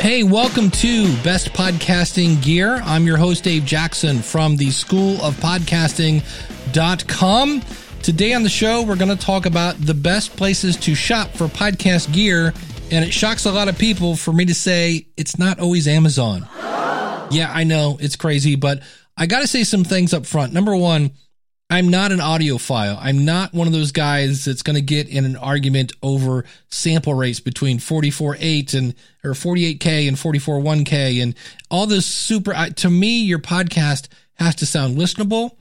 Hey, welcome to Best Podcasting Gear. I'm your host, Dave Jackson from the School of Podcasting.com. Today on the show, we're going to talk about the best places to shop for podcast gear. And it shocks a lot of people for me to say it's not always Amazon. Yeah, I know it's crazy, but I got to say some things up front. Number one, I'm not an audiophile. I'm not one of those guys that's going to get in an argument over sample rates between 44.8 and or 48k and 44.1k and all this super. To me, your podcast has to sound listenable.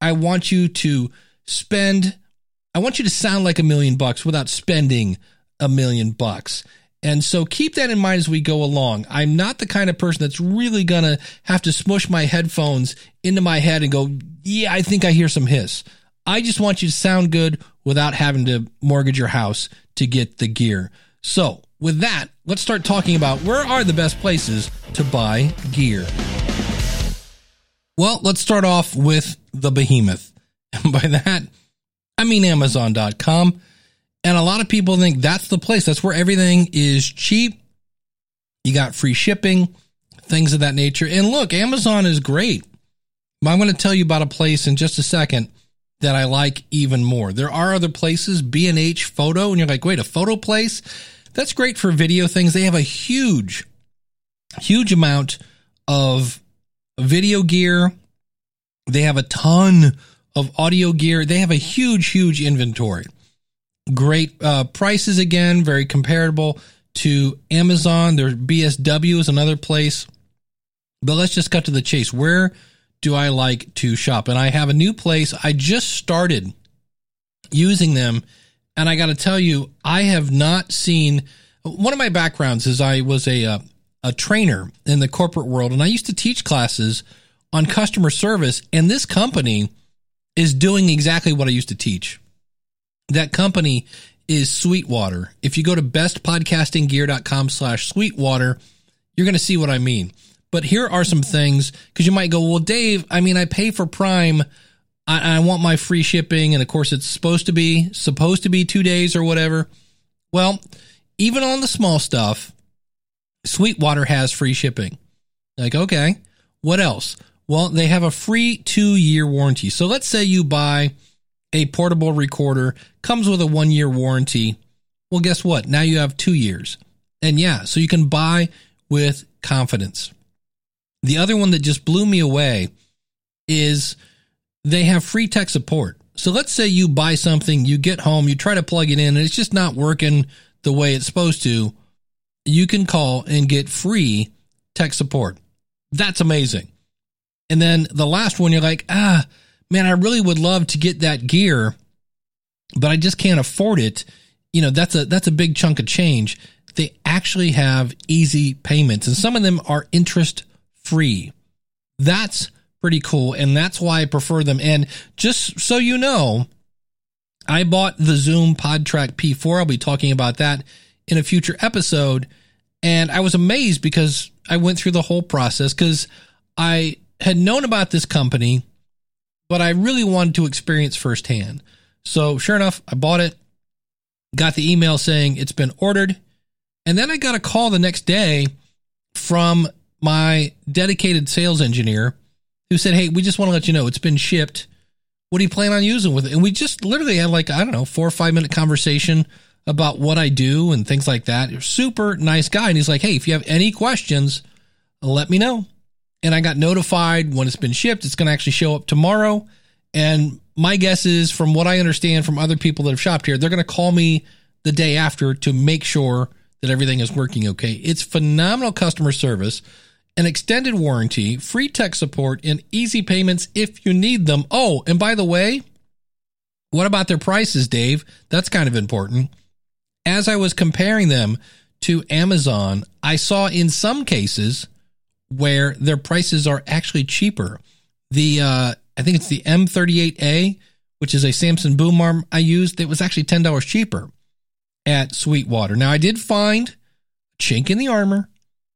I want you to spend. I want you to sound like a million bucks without spending a million bucks. And so keep that in mind as we go along. I'm not the kind of person that's really going to have to smush my headphones into my head and go, yeah, I think I hear some hiss. I just want you to sound good without having to mortgage your house to get the gear. So, with that, let's start talking about where are the best places to buy gear. Well, let's start off with the behemoth. And by that, I mean Amazon.com. And a lot of people think that's the place. That's where everything is cheap. You got free shipping, things of that nature. And look, Amazon is great. But I'm going to tell you about a place in just a second that I like even more. There are other places, B&H Photo, and you're like, wait, a photo place? That's great for video things. They have a huge, huge amount of video gear. They have a ton of audio gear. They have a huge, huge inventory. Great uh, prices again, very comparable to Amazon. Their BSW is another place. But let's just cut to the chase. Where do I like to shop? And I have a new place. I just started using them. And I got to tell you, I have not seen one of my backgrounds is I was a, uh, a trainer in the corporate world and I used to teach classes on customer service. And this company is doing exactly what I used to teach. That company is Sweetwater. If you go to bestpodcastinggear.com slash Sweetwater, you're going to see what I mean. But here are some things because you might go, well, Dave, I mean, I pay for Prime. I, I want my free shipping. And of course, it's supposed to be, supposed to be two days or whatever. Well, even on the small stuff, Sweetwater has free shipping. Like, okay, what else? Well, they have a free two year warranty. So let's say you buy a portable recorder, comes with a one year warranty. Well, guess what? Now you have two years. And yeah, so you can buy with confidence. The other one that just blew me away is they have free tech support. So let's say you buy something, you get home, you try to plug it in, and it's just not working the way it's supposed to. You can call and get free tech support. That's amazing. And then the last one, you're like, ah, man, I really would love to get that gear, but I just can't afford it. You know, that's a that's a big chunk of change. They actually have easy payments and some of them are interest free. That's pretty cool and that's why I prefer them. And just so you know, I bought the Zoom PodTrak P4. I'll be talking about that in a future episode. And I was amazed because I went through the whole process because I had known about this company but I really wanted to experience firsthand. So sure enough, I bought it, got the email saying it's been ordered. And then I got a call the next day from my dedicated sales engineer who said, Hey, we just want to let you know it's been shipped. What do you plan on using with it? And we just literally had like, I don't know, four or five minute conversation about what I do and things like that. Super nice guy. And he's like, Hey, if you have any questions, let me know and I got notified when it's been shipped. It's going to actually show up tomorrow. And my guess is, from what I understand from other people that have shopped here, they're going to call me the day after to make sure that everything is working okay. It's phenomenal customer service, an extended warranty, free tech support, and easy payments if you need them. Oh, and by the way, what about their prices, Dave? That's kind of important. as I was comparing them to Amazon, I saw in some cases where their prices are actually cheaper. The uh, I think it's the M38A, which is a Samson boom arm I used. It was actually ten dollars cheaper at Sweetwater. Now I did find chink in the armor,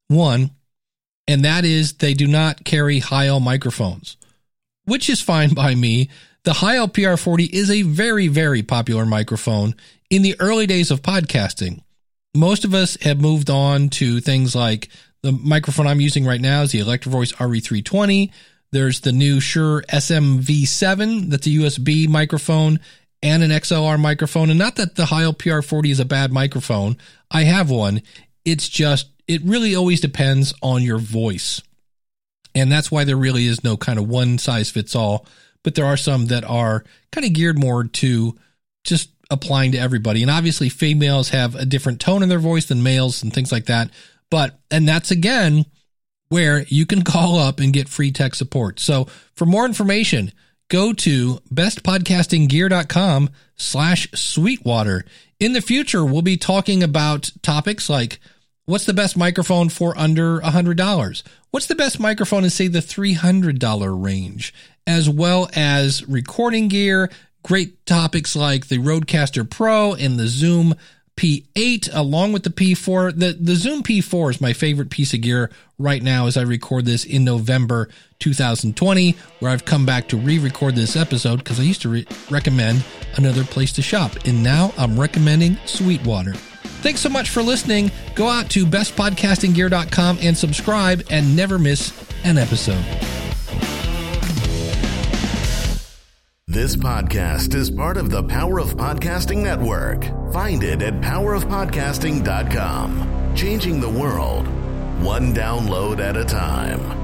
one, and that is they do not carry Heil microphones, which is fine by me. The Heil PR40 is a very, very popular microphone in the early days of podcasting. Most of us have moved on to things like the microphone I'm using right now is the Electro-Voice RE320. There's the new Shure SMV7 that's a USB microphone and an XLR microphone. And not that the Heil PR40 is a bad microphone. I have one. It's just, it really always depends on your voice. And that's why there really is no kind of one size fits all. But there are some that are kind of geared more to just applying to everybody. And obviously, females have a different tone in their voice than males and things like that. But, and that's again where you can call up and get free tech support. So for more information, go to bestpodcastinggear.com slash sweetwater. In the future, we'll be talking about topics like what's the best microphone for under $100? What's the best microphone in, say, the $300 range? As well as recording gear, great topics like the Rodecaster Pro and the Zoom P8 along with the P4. The the Zoom P4 is my favorite piece of gear right now as I record this in November 2020 where I've come back to re-record this episode because I used to re- recommend another place to shop and now I'm recommending Sweetwater. Thanks so much for listening. Go out to bestpodcastinggear.com and subscribe and never miss an episode. This podcast is part of the Power of Podcasting Network. Find it at powerofpodcasting.com. Changing the world, one download at a time.